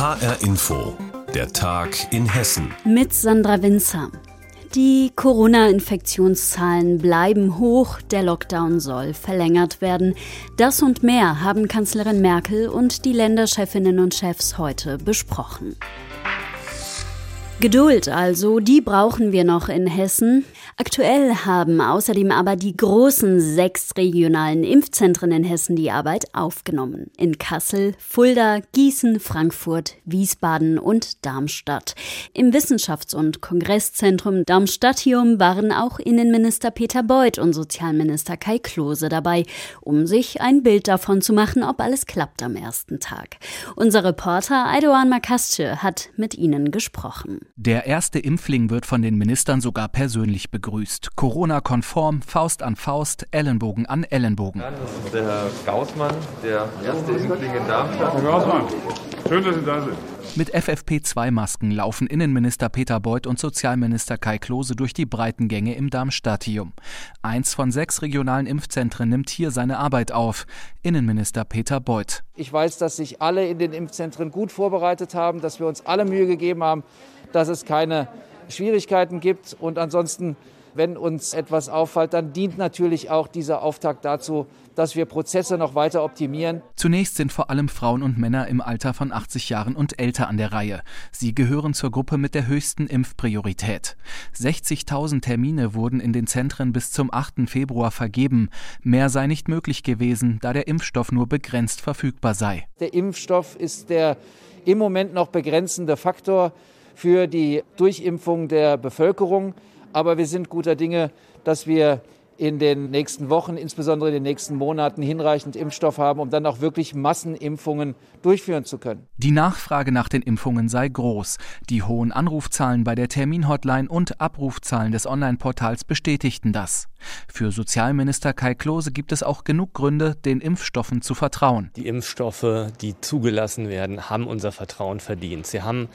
HR Info, der Tag in Hessen. Mit Sandra Winzer. Die Corona-Infektionszahlen bleiben hoch, der Lockdown soll verlängert werden. Das und mehr haben Kanzlerin Merkel und die Länderchefinnen und Chefs heute besprochen. Geduld also, die brauchen wir noch in Hessen. Aktuell haben außerdem aber die großen sechs regionalen Impfzentren in Hessen die Arbeit aufgenommen. In Kassel, Fulda, Gießen, Frankfurt, Wiesbaden und Darmstadt. Im Wissenschafts- und Kongresszentrum Darmstadtium waren auch Innenminister Peter Beuth und Sozialminister Kai Klose dabei, um sich ein Bild davon zu machen, ob alles klappt am ersten Tag. Unser Reporter Aidoan Makasce hat mit ihnen gesprochen. Der erste Impfling wird von den Ministern sogar persönlich begrüßt. Corona-konform, Faust an Faust, Ellenbogen an Ellenbogen. Das ist der Herr Gaußmann, der erste Impfling in Darmstadt. Herr Gaußmann, schön, dass Sie da sind. Mit FFP2-Masken laufen Innenminister Peter Beuth und Sozialminister Kai Klose durch die breiten Gänge im Darmstadtium. Eins von sechs regionalen Impfzentren nimmt hier seine Arbeit auf. Innenminister Peter Beuth. Ich weiß, dass sich alle in den Impfzentren gut vorbereitet haben, dass wir uns alle Mühe gegeben haben, dass es keine Schwierigkeiten gibt. Und ansonsten, wenn uns etwas auffällt, dann dient natürlich auch dieser Auftakt dazu, dass wir Prozesse noch weiter optimieren. Zunächst sind vor allem Frauen und Männer im Alter von 80 Jahren und älter an der Reihe. Sie gehören zur Gruppe mit der höchsten Impfpriorität. 60.000 Termine wurden in den Zentren bis zum 8. Februar vergeben. Mehr sei nicht möglich gewesen, da der Impfstoff nur begrenzt verfügbar sei. Der Impfstoff ist der im Moment noch begrenzende Faktor für die Durchimpfung der Bevölkerung. Aber wir sind guter Dinge, dass wir in den nächsten Wochen, insbesondere in den nächsten Monaten, hinreichend Impfstoff haben, um dann auch wirklich Massenimpfungen durchführen zu können. Die Nachfrage nach den Impfungen sei groß. Die hohen Anrufzahlen bei der Terminhotline und Abrufzahlen des Online-Portals bestätigten das. Für Sozialminister Kai Klose gibt es auch genug Gründe, den Impfstoffen zu vertrauen. Die Impfstoffe, die zugelassen werden, haben unser Vertrauen verdient. Sie haben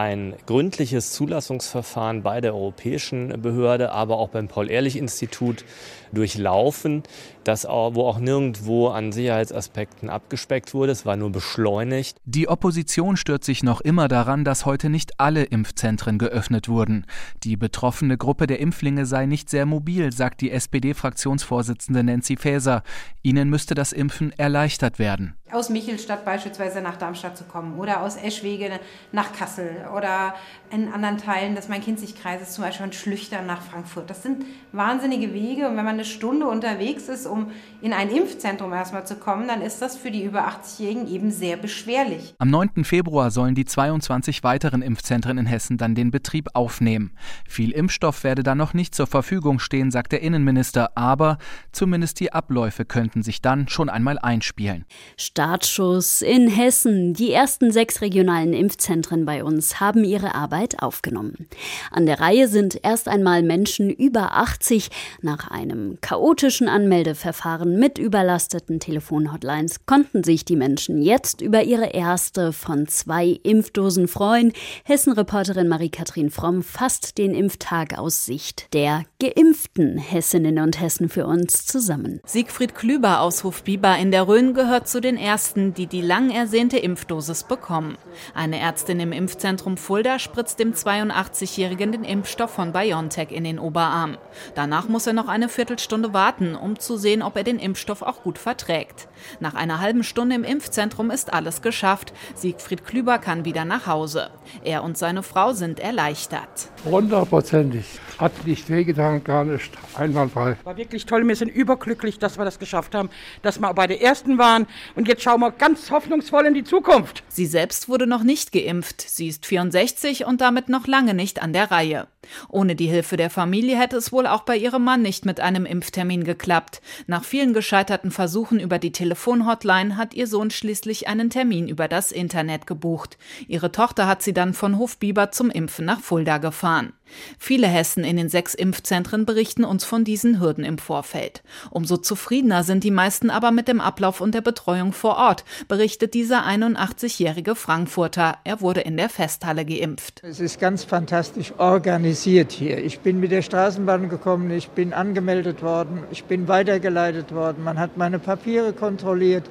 ein gründliches Zulassungsverfahren bei der Europäischen Behörde, aber auch beim Paul-Ehrlich-Institut durchlaufen, das auch, wo auch nirgendwo an Sicherheitsaspekten abgespeckt wurde. Es war nur beschleunigt. Die Opposition stört sich noch immer daran, dass heute nicht alle Impfzentren geöffnet wurden. Die betroffene Gruppe der Impflinge sei nicht sehr mobil, sagt die SPD-Fraktionsvorsitzende Nancy Faeser. Ihnen müsste das Impfen erleichtert werden aus Michelstadt beispielsweise nach Darmstadt zu kommen oder aus Eschwege nach Kassel oder in anderen Teilen des Main-Kinzig-Kreises, zum Beispiel von Schlüchtern nach Frankfurt. Das sind wahnsinnige Wege und wenn man eine Stunde unterwegs ist, um in ein Impfzentrum erstmal zu kommen, dann ist das für die über 80-Jährigen eben sehr beschwerlich. Am 9. Februar sollen die 22 weiteren Impfzentren in Hessen dann den Betrieb aufnehmen. Viel Impfstoff werde dann noch nicht zur Verfügung stehen, sagt der Innenminister, aber zumindest die Abläufe könnten sich dann schon einmal einspielen. Startschuss in Hessen. Die ersten sechs regionalen Impfzentren bei uns haben ihre Arbeit aufgenommen. An der Reihe sind erst einmal Menschen über 80. Nach einem chaotischen Anmeldeverfahren mit überlasteten Telefonhotlines konnten sich die Menschen jetzt über ihre erste von zwei Impfdosen freuen. Hessen-Reporterin Marie-Kathrin Fromm fasst den Impftag aus Sicht der geimpften Hessinnen und Hessen für uns zusammen. Siegfried Klüber aus Hofbiber in der Rhön gehört zu den ersten, die die lang ersehnte Impfdosis bekommen. Eine Ärztin im Impfzentrum Fulda spritzt dem 82-Jährigen den Impfstoff von BioNTech in den Oberarm. Danach muss er noch eine Viertelstunde warten, um zu sehen, ob er den Impfstoff auch gut verträgt. Nach einer halben Stunde im Impfzentrum ist alles geschafft. Siegfried Klüber kann wieder nach Hause. Er und seine Frau sind erleichtert. Hundertprozentig. Hat nicht wehgetan, gar nicht. Einwandfrei. War wirklich toll. Wir sind überglücklich, dass wir das geschafft haben, dass wir bei der ersten waren. Und jetzt schauen wir ganz hoffnungsvoll in die Zukunft. Sie selbst wurde noch nicht geimpft. Sie ist 64 und damit noch lange nicht an der Reihe. Ohne die Hilfe der Familie hätte es wohl auch bei ihrem Mann nicht mit einem Impftermin geklappt. Nach vielen gescheiterten Versuchen über die Telefonhotline hat ihr Sohn schließlich einen Termin über das Internet gebucht. Ihre Tochter hat sie dann von Hofbiber zum Impfen nach Fulda gefahren. Viele Hessen in den sechs Impfzentren berichten uns von diesen Hürden im Vorfeld. Umso zufriedener sind die meisten aber mit dem Ablauf und der Betreuung vor Ort, berichtet dieser 81-jährige Frankfurter. Er wurde in der Festhalle geimpft. Es ist ganz fantastisch organisiert hier. Ich bin mit der Straßenbahn gekommen, ich bin angemeldet worden, ich bin weitergeleitet worden, man hat meine Papiere kontrolliert.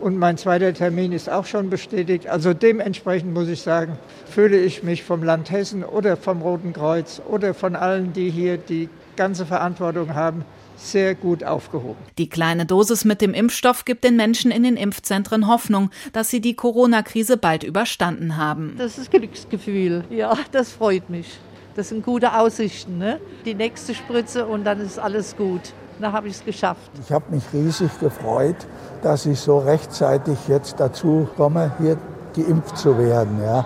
Und mein zweiter Termin ist auch schon bestätigt. Also dementsprechend muss ich sagen, fühle ich mich vom Land Hessen oder vom Roten Kreuz oder von allen, die hier die ganze Verantwortung haben, sehr gut aufgehoben. Die kleine Dosis mit dem Impfstoff gibt den Menschen in den Impfzentren Hoffnung, dass sie die Corona-Krise bald überstanden haben. Das ist Glücksgefühl. Ja, das freut mich. Das sind gute Aussichten. Ne? Die nächste Spritze und dann ist alles gut. Da habe ich es geschafft. Ich habe mich riesig gefreut, dass ich so rechtzeitig jetzt dazu komme, hier geimpft zu werden. Ja.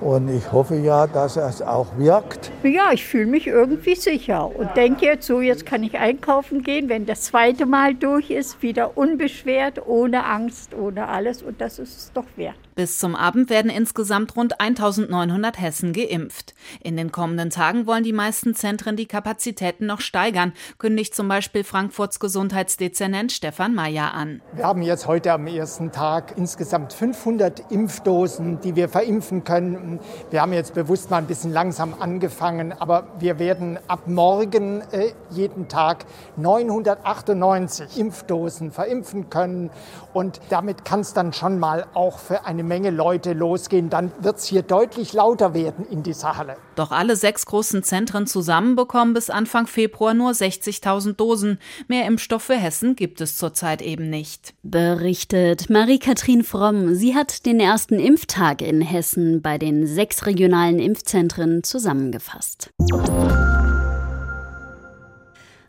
Und ich hoffe ja, dass es auch wirkt. Ja, ich fühle mich irgendwie sicher und denke jetzt so, jetzt kann ich einkaufen gehen, wenn das zweite Mal durch ist, wieder unbeschwert, ohne Angst, ohne alles. Und das ist es doch wert. Bis zum Abend werden insgesamt rund 1900 Hessen geimpft. In den kommenden Tagen wollen die meisten Zentren die Kapazitäten noch steigern, kündigt zum Beispiel Frankfurts Gesundheitsdezernent Stefan Mayer an. Wir haben jetzt heute am ersten Tag insgesamt 500 Impfdosen, die wir verimpfen können. Wir haben jetzt bewusst mal ein bisschen langsam angefangen, aber wir werden ab morgen äh, jeden Tag 998 Impfdosen verimpfen können. Und damit kann es dann schon mal auch für eine Menge Leute losgehen, dann wird es hier deutlich lauter werden in dieser Halle. Doch alle sechs großen Zentren zusammen bekommen bis Anfang Februar nur 60.000 Dosen. Mehr Impfstoff für Hessen gibt es zurzeit eben nicht. Berichtet Marie-Kathrin Fromm. Sie hat den ersten Impftag in Hessen bei den sechs regionalen Impfzentren zusammengefasst.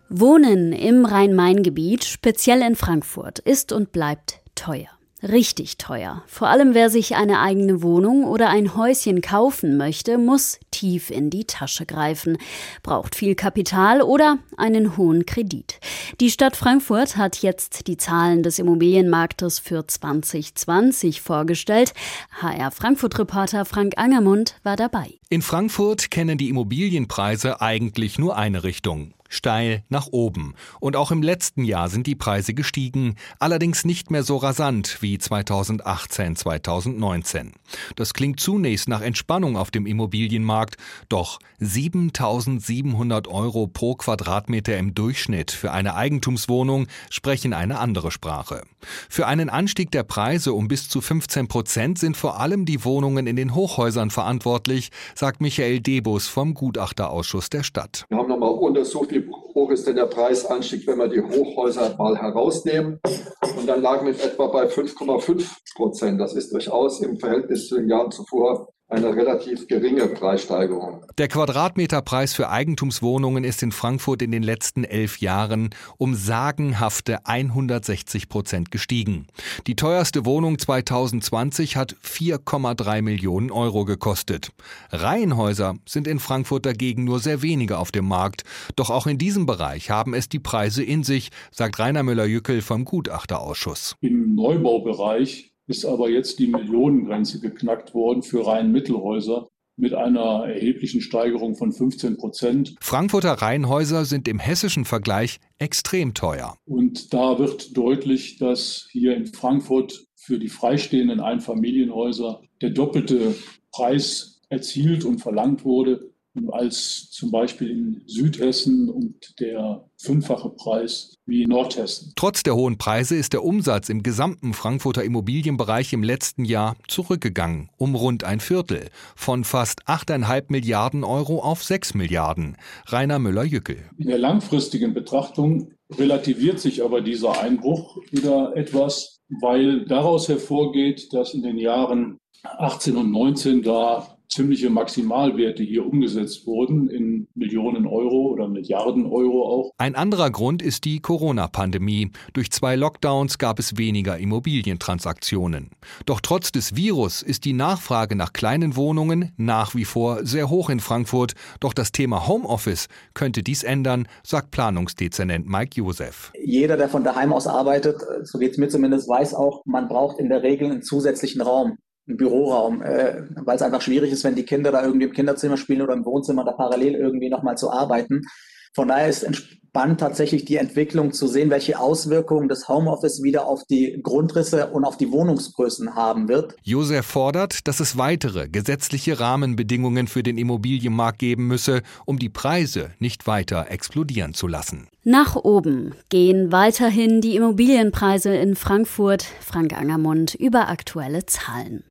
Wohnen im Rhein-Main-Gebiet, speziell in Frankfurt, ist und bleibt teuer. Richtig teuer. Vor allem wer sich eine eigene Wohnung oder ein Häuschen kaufen möchte, muss tief in die Tasche greifen, braucht viel Kapital oder einen hohen Kredit. Die Stadt Frankfurt hat jetzt die Zahlen des Immobilienmarktes für 2020 vorgestellt. HR Frankfurt-Reporter Frank Angermund war dabei. In Frankfurt kennen die Immobilienpreise eigentlich nur eine Richtung steil nach oben. Und auch im letzten Jahr sind die Preise gestiegen, allerdings nicht mehr so rasant wie 2018, 2019. Das klingt zunächst nach Entspannung auf dem Immobilienmarkt, doch 7700 Euro pro Quadratmeter im Durchschnitt für eine Eigentumswohnung sprechen eine andere Sprache. Für einen Anstieg der Preise um bis zu 15 Prozent sind vor allem die Wohnungen in den Hochhäusern verantwortlich, sagt Michael Debus vom Gutachterausschuss der Stadt. Wir haben nochmal untersucht, wie hoch ist denn der Preisanstieg, wenn wir die Hochhäuser mal herausnehmen. Und dann lagen wir etwa bei 5,5 Prozent. Das ist durchaus im Verhältnis zu den Jahren zuvor eine relativ geringe Preissteigerung. Der Quadratmeterpreis für Eigentumswohnungen ist in Frankfurt in den letzten elf Jahren um sagenhafte 160 Prozent gestiegen. Die teuerste Wohnung 2020 hat 4,3 Millionen Euro gekostet. Reihenhäuser sind in Frankfurt dagegen nur sehr wenige auf dem Markt. Doch auch in diesem Bereich haben es die Preise in sich, sagt Rainer Müller-Jückel vom Gutachterausschuss. Im Neubaubereich ist aber jetzt die Millionengrenze geknackt worden für rein Mittelhäuser mit einer erheblichen Steigerung von 15 Prozent. Frankfurter Reihenhäuser sind im hessischen Vergleich extrem teuer. Und da wird deutlich, dass hier in Frankfurt für die freistehenden Einfamilienhäuser der doppelte Preis erzielt und verlangt wurde als zum Beispiel in Südhessen und der fünffache Preis wie in Nordhessen. Trotz der hohen Preise ist der Umsatz im gesamten Frankfurter Immobilienbereich im letzten Jahr zurückgegangen, um rund ein Viertel, von fast 8,5 Milliarden Euro auf 6 Milliarden. Rainer Müller-Jückel. In der langfristigen Betrachtung relativiert sich aber dieser Einbruch wieder etwas, weil daraus hervorgeht, dass in den Jahren 18 und 19 da ziemliche Maximalwerte hier umgesetzt wurden in Millionen Euro oder Milliarden Euro auch. Ein anderer Grund ist die Corona-Pandemie. Durch zwei Lockdowns gab es weniger Immobilientransaktionen. Doch trotz des Virus ist die Nachfrage nach kleinen Wohnungen nach wie vor sehr hoch in Frankfurt. Doch das Thema Homeoffice könnte dies ändern, sagt Planungsdezernent Mike Josef. Jeder, der von daheim aus arbeitet, so geht es mir zumindest, weiß auch, man braucht in der Regel einen zusätzlichen Raum einen Büroraum, äh, weil es einfach schwierig ist, wenn die Kinder da irgendwie im Kinderzimmer spielen oder im Wohnzimmer da parallel irgendwie nochmal zu arbeiten. Von daher ist spannend, tatsächlich die Entwicklung zu sehen, welche Auswirkungen das Homeoffice wieder auf die Grundrisse und auf die Wohnungsgrößen haben wird. Josef fordert, dass es weitere gesetzliche Rahmenbedingungen für den Immobilienmarkt geben müsse, um die Preise nicht weiter explodieren zu lassen. Nach oben gehen weiterhin die Immobilienpreise in Frankfurt. Frank Angermund über aktuelle Zahlen.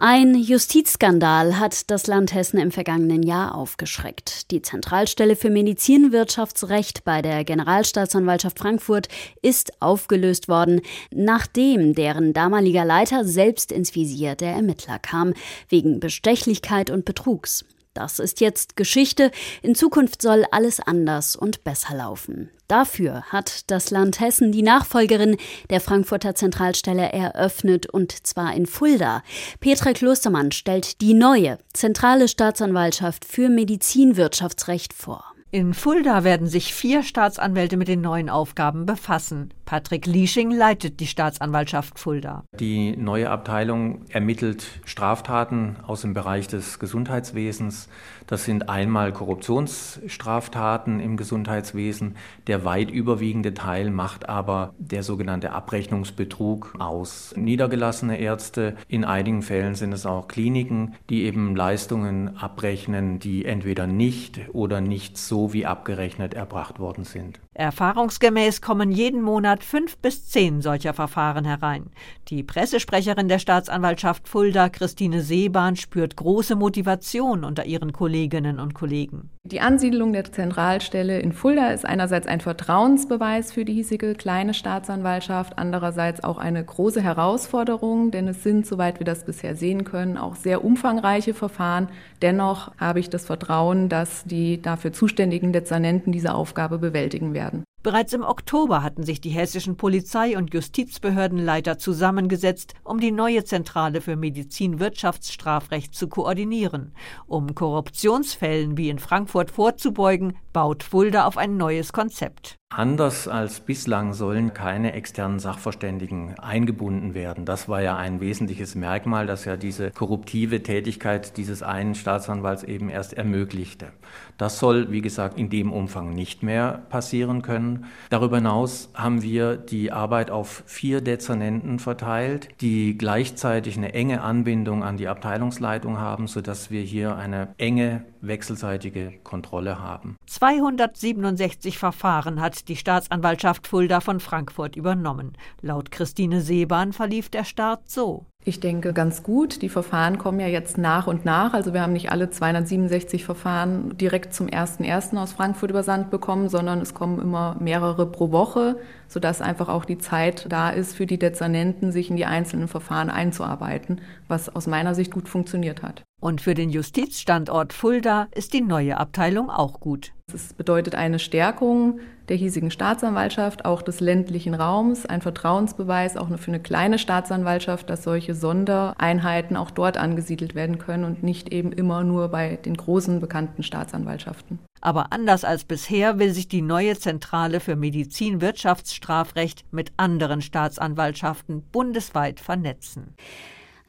Ein Justizskandal hat das Land Hessen im vergangenen Jahr aufgeschreckt. Die Zentralstelle für Medizinwirtschaftsrecht bei der Generalstaatsanwaltschaft Frankfurt ist aufgelöst worden, nachdem deren damaliger Leiter selbst ins Visier der Ermittler kam, wegen Bestechlichkeit und Betrugs. Das ist jetzt Geschichte. In Zukunft soll alles anders und besser laufen. Dafür hat das Land Hessen die Nachfolgerin der Frankfurter Zentralstelle eröffnet und zwar in Fulda. Petra Klostermann stellt die neue zentrale Staatsanwaltschaft für Medizinwirtschaftsrecht vor. In Fulda werden sich vier Staatsanwälte mit den neuen Aufgaben befassen. Patrick Liesching leitet die Staatsanwaltschaft Fulda. Die neue Abteilung ermittelt Straftaten aus dem Bereich des Gesundheitswesens. Das sind einmal Korruptionsstraftaten im Gesundheitswesen. Der weit überwiegende Teil macht aber der sogenannte Abrechnungsbetrug aus. Niedergelassene Ärzte, in einigen Fällen sind es auch Kliniken, die eben Leistungen abrechnen, die entweder nicht oder nicht so wie abgerechnet erbracht worden sind. Erfahrungsgemäß kommen jeden Monat fünf bis zehn solcher Verfahren herein. Die Pressesprecherin der Staatsanwaltschaft Fulda, Christine Seebahn, spürt große Motivation unter ihren Kolleginnen und Kollegen. Die Ansiedlung der Zentralstelle in Fulda ist einerseits ein Vertrauensbeweis für die hiesige kleine Staatsanwaltschaft, andererseits auch eine große Herausforderung, denn es sind, soweit wir das bisher sehen können, auch sehr umfangreiche Verfahren. Dennoch habe ich das Vertrauen, dass die dafür zuständigen Dezernenten diese Aufgabe bewältigen werden werden. Bereits im Oktober hatten sich die hessischen Polizei- und Justizbehördenleiter zusammengesetzt, um die neue Zentrale für Medizin-Wirtschaftsstrafrecht zu koordinieren. Um Korruptionsfällen wie in Frankfurt vorzubeugen, baut Fulda auf ein neues Konzept. Anders als bislang sollen keine externen Sachverständigen eingebunden werden. Das war ja ein wesentliches Merkmal, das ja diese korruptive Tätigkeit dieses einen Staatsanwalts eben erst ermöglichte. Das soll, wie gesagt, in dem Umfang nicht mehr passieren können. Darüber hinaus haben wir die Arbeit auf vier Dezernenten verteilt, die gleichzeitig eine enge Anbindung an die Abteilungsleitung haben, sodass wir hier eine enge wechselseitige Kontrolle haben. 267 Verfahren hat die Staatsanwaltschaft Fulda von Frankfurt übernommen. Laut Christine Seebahn verlief der Start so. Ich denke ganz gut. Die Verfahren kommen ja jetzt nach und nach. Also wir haben nicht alle 267 Verfahren direkt zum 1.1. aus Frankfurt übersandt bekommen, sondern es kommen immer mehrere pro Woche, sodass einfach auch die Zeit da ist für die Dezernenten, sich in die einzelnen Verfahren einzuarbeiten, was aus meiner Sicht gut funktioniert hat. Und für den Justizstandort Fulda ist die neue Abteilung auch gut. Das bedeutet eine Stärkung der hiesigen Staatsanwaltschaft, auch des ländlichen Raums, ein Vertrauensbeweis auch nur für eine kleine Staatsanwaltschaft, dass solche Sondereinheiten auch dort angesiedelt werden können und nicht eben immer nur bei den großen bekannten Staatsanwaltschaften. Aber anders als bisher will sich die neue Zentrale für Medizin-Wirtschaftsstrafrecht mit anderen Staatsanwaltschaften bundesweit vernetzen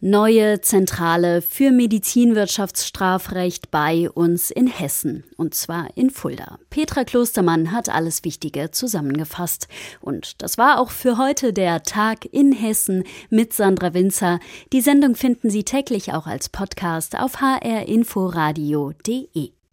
neue Zentrale für Medizinwirtschaftsstrafrecht bei uns in Hessen, und zwar in Fulda. Petra Klostermann hat alles Wichtige zusammengefasst. Und das war auch für heute der Tag in Hessen mit Sandra Winzer. Die Sendung finden Sie täglich auch als Podcast auf hrinforadio.de.